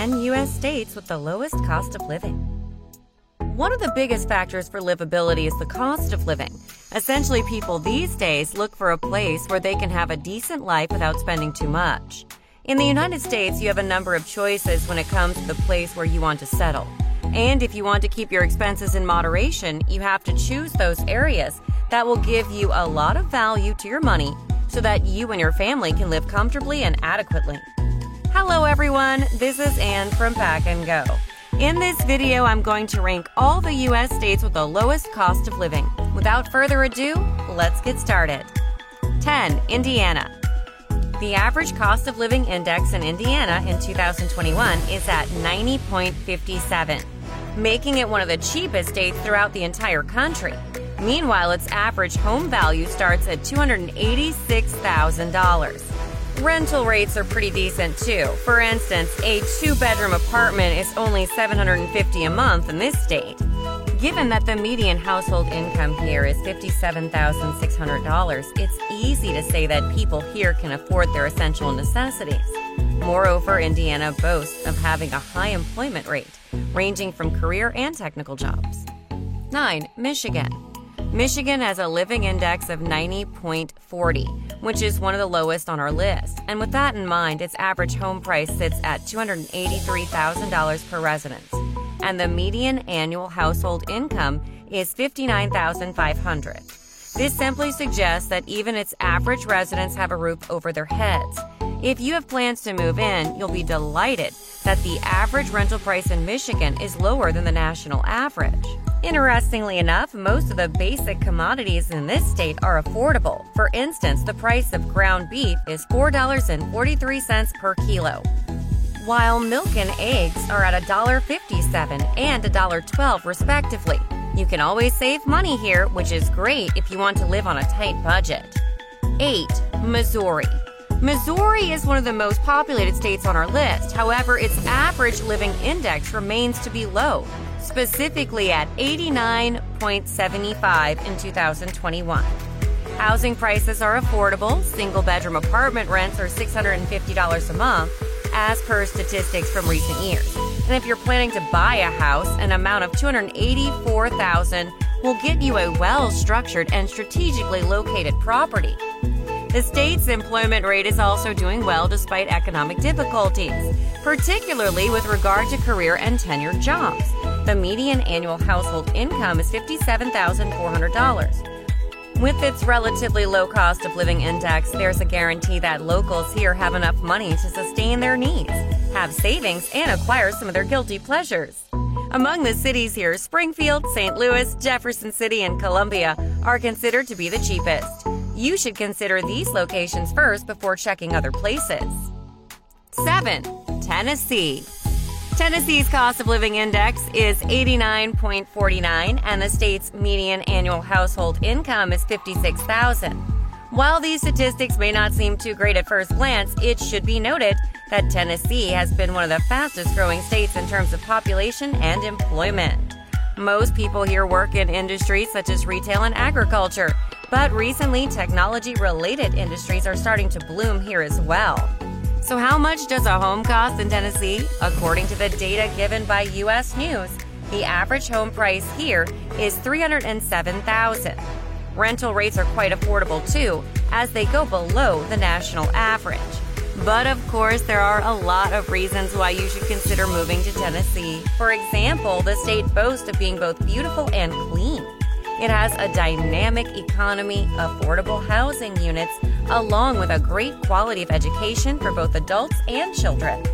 10 U.S. states with the lowest cost of living. One of the biggest factors for livability is the cost of living. Essentially, people these days look for a place where they can have a decent life without spending too much. In the United States, you have a number of choices when it comes to the place where you want to settle. And if you want to keep your expenses in moderation, you have to choose those areas that will give you a lot of value to your money so that you and your family can live comfortably and adequately. Hello everyone, this is Anne from Pack and Go. In this video, I'm going to rank all the US states with the lowest cost of living. Without further ado, let's get started. 10. Indiana. The average cost of living index in Indiana in 2021 is at 90.57, making it one of the cheapest states throughout the entire country. Meanwhile, its average home value starts at $286,000. Rental rates are pretty decent too. For instance, a two bedroom apartment is only $750 a month in this state. Given that the median household income here is $57,600, it's easy to say that people here can afford their essential necessities. Moreover, Indiana boasts of having a high employment rate, ranging from career and technical jobs. 9. Michigan. Michigan has a living index of 90.40, which is one of the lowest on our list. And with that in mind, its average home price sits at $283,000 per residence and the median annual household income is 59,500. This simply suggests that even its average residents have a roof over their heads. If you have plans to move in, you'll be delighted that the average rental price in Michigan is lower than the national average. Interestingly enough, most of the basic commodities in this state are affordable. For instance, the price of ground beef is $4.43 per kilo, while milk and eggs are at $1.57 and $1.12 respectively. You can always save money here, which is great if you want to live on a tight budget. 8. Missouri. Missouri is one of the most populated states on our list. However, its average living index remains to be low, specifically at 89.75 in 2021. Housing prices are affordable. Single bedroom apartment rents are $650 a month as per statistics from recent years. And if you're planning to buy a house, an amount of 284,000 will get you a well-structured and strategically located property. The state's employment rate is also doing well despite economic difficulties, particularly with regard to career and tenured jobs. The median annual household income is $57,400. With its relatively low cost of living index, there's a guarantee that locals here have enough money to sustain their needs, have savings, and acquire some of their guilty pleasures. Among the cities here, Springfield, St. Louis, Jefferson City, and Columbia are considered to be the cheapest. You should consider these locations first before checking other places. 7. Tennessee. Tennessee's cost of living index is 89.49 and the state's median annual household income is 56,000. While these statistics may not seem too great at first glance, it should be noted that Tennessee has been one of the fastest growing states in terms of population and employment. Most people here work in industries such as retail and agriculture, but recently technology related industries are starting to bloom here as well. So, how much does a home cost in Tennessee? According to the data given by U.S. News, the average home price here is 307,000. Rental rates are quite affordable too, as they go below the national average. But of course, there are a lot of reasons why you should consider moving to Tennessee. For example, the state boasts of being both beautiful and clean. It has a dynamic economy, affordable housing units, along with a great quality of education for both adults and children.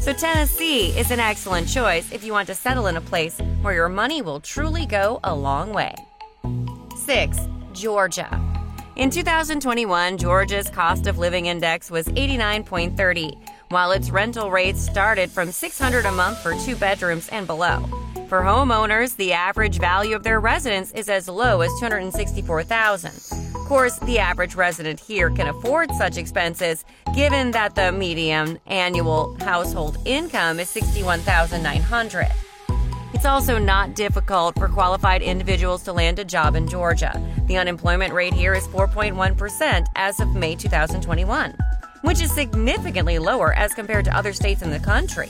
So, Tennessee is an excellent choice if you want to settle in a place where your money will truly go a long way. 6. Georgia. In 2021, Georgia's cost of living index was 89.30, while its rental rates started from 600 a month for two bedrooms and below. For homeowners, the average value of their residence is as low as 264,000. Of course, the average resident here can afford such expenses given that the median annual household income is 61,900. It's also not difficult for qualified individuals to land a job in Georgia. The unemployment rate here is 4.1% as of May 2021, which is significantly lower as compared to other states in the country.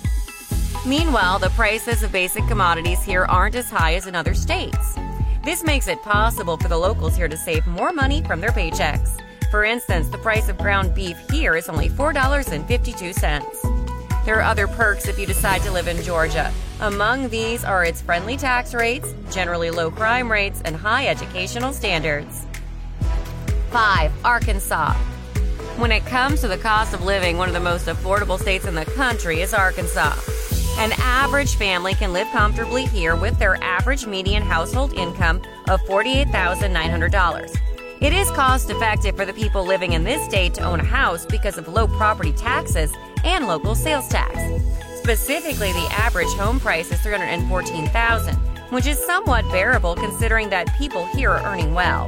Meanwhile, the prices of basic commodities here aren't as high as in other states. This makes it possible for the locals here to save more money from their paychecks. For instance, the price of ground beef here is only $4.52. There are other perks if you decide to live in Georgia. Among these are its friendly tax rates, generally low crime rates, and high educational standards. 5. Arkansas. When it comes to the cost of living, one of the most affordable states in the country is Arkansas. An average family can live comfortably here with their average median household income of $48,900. It is cost effective for the people living in this state to own a house because of low property taxes and local sales tax. Specifically, the average home price is $314,000, which is somewhat bearable considering that people here are earning well.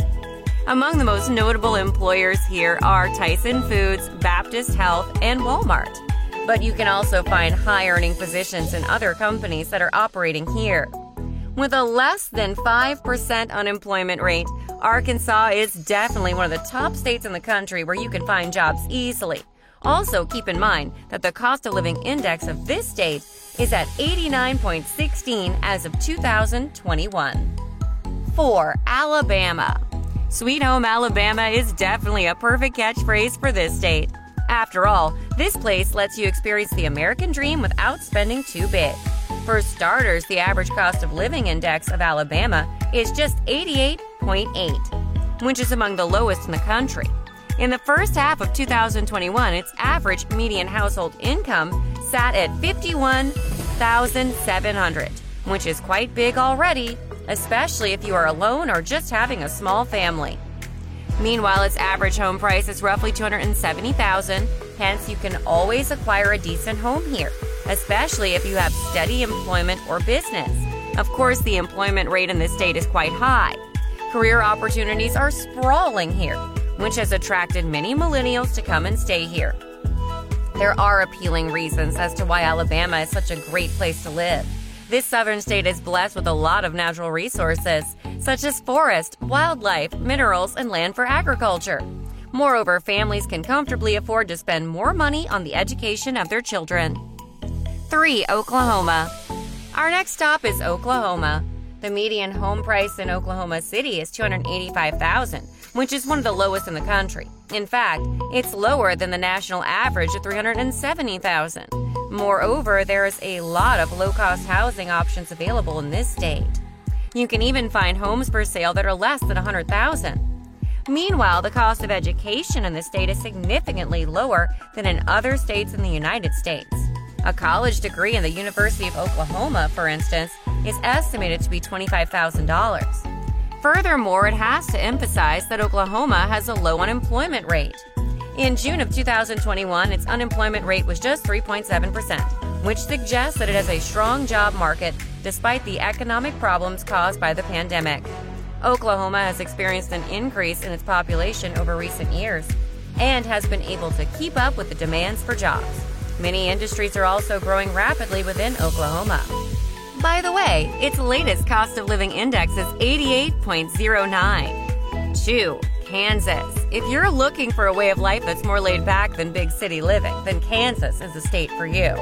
Among the most notable employers here are Tyson Foods, Baptist Health, and Walmart but you can also find high earning positions in other companies that are operating here. With a less than 5% unemployment rate, Arkansas is definitely one of the top states in the country where you can find jobs easily. Also, keep in mind that the cost of living index of this state is at 89.16 as of 2021. 4. Alabama. Sweet Home Alabama is definitely a perfect catchphrase for this state. After all, this place lets you experience the American dream without spending too big. For starters, the average cost of living index of Alabama is just 88.8, which is among the lowest in the country. In the first half of 2021, its average median household income sat at 51,700, which is quite big already, especially if you are alone or just having a small family. Meanwhile, its average home price is roughly 270,000, hence you can always acquire a decent home here, especially if you have steady employment or business. Of course, the employment rate in the state is quite high. Career opportunities are sprawling here, which has attracted many millennials to come and stay here. There are appealing reasons as to why Alabama is such a great place to live. This southern state is blessed with a lot of natural resources, such as forest, wildlife, minerals, and land for agriculture. Moreover, families can comfortably afford to spend more money on the education of their children. 3. Oklahoma. Our next stop is Oklahoma. The median home price in Oklahoma City is 285,000, which is one of the lowest in the country. In fact, it's lower than the national average of 370,000. Moreover, there is a lot of low cost housing options available in this state. You can even find homes for sale that are less than 100,000. Meanwhile, the cost of education in the state is significantly lower than in other states in the United States. A college degree in the University of Oklahoma, for instance, is estimated to be $25,000. Furthermore, it has to emphasize that Oklahoma has a low unemployment rate. In June of 2021, its unemployment rate was just 3.7%, which suggests that it has a strong job market despite the economic problems caused by the pandemic. Oklahoma has experienced an increase in its population over recent years and has been able to keep up with the demands for jobs. Many industries are also growing rapidly within Oklahoma. By the way, its latest cost of living index is 88.09. 2. Kansas. If you're looking for a way of life that's more laid back than big city living, then Kansas is the state for you.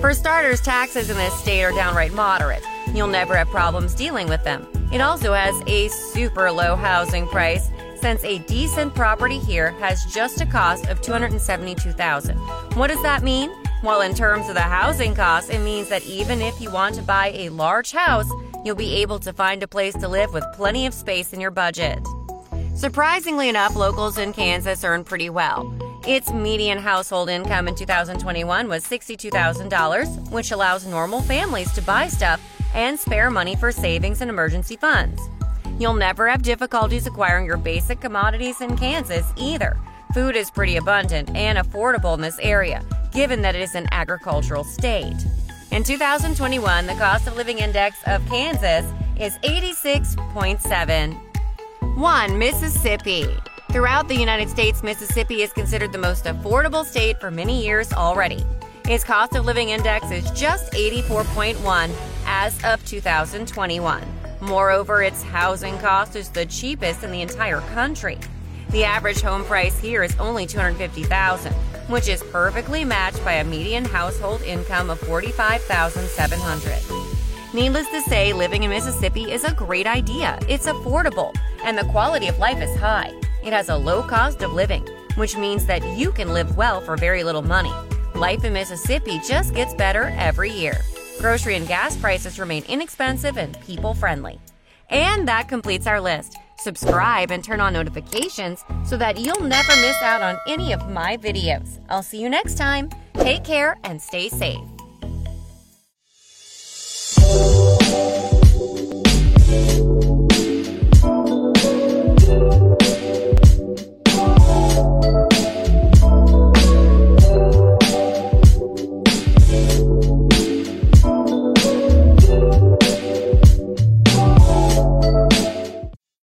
For starters, taxes in this state are downright moderate. You'll never have problems dealing with them. It also has a super low housing price since a decent property here has just a cost of 272,000. What does that mean? Well, in terms of the housing cost, it means that even if you want to buy a large house, you'll be able to find a place to live with plenty of space in your budget. Surprisingly enough, locals in Kansas earn pretty well. Its median household income in 2021 was $62,000, which allows normal families to buy stuff and spare money for savings and emergency funds. You'll never have difficulties acquiring your basic commodities in Kansas either. Food is pretty abundant and affordable in this area, given that it is an agricultural state. In 2021, the cost of living index of Kansas is 86.7. 1. Mississippi. Throughout the United States, Mississippi is considered the most affordable state for many years already. Its cost of living index is just 84.1 as of 2021. Moreover, its housing cost is the cheapest in the entire country. The average home price here is only 250,000, which is perfectly matched by a median household income of 45700 Needless to say, living in Mississippi is a great idea. It's affordable, and the quality of life is high. It has a low cost of living, which means that you can live well for very little money. Life in Mississippi just gets better every year. Grocery and gas prices remain inexpensive and people friendly. And that completes our list. Subscribe and turn on notifications so that you'll never miss out on any of my videos. I'll see you next time. Take care and stay safe.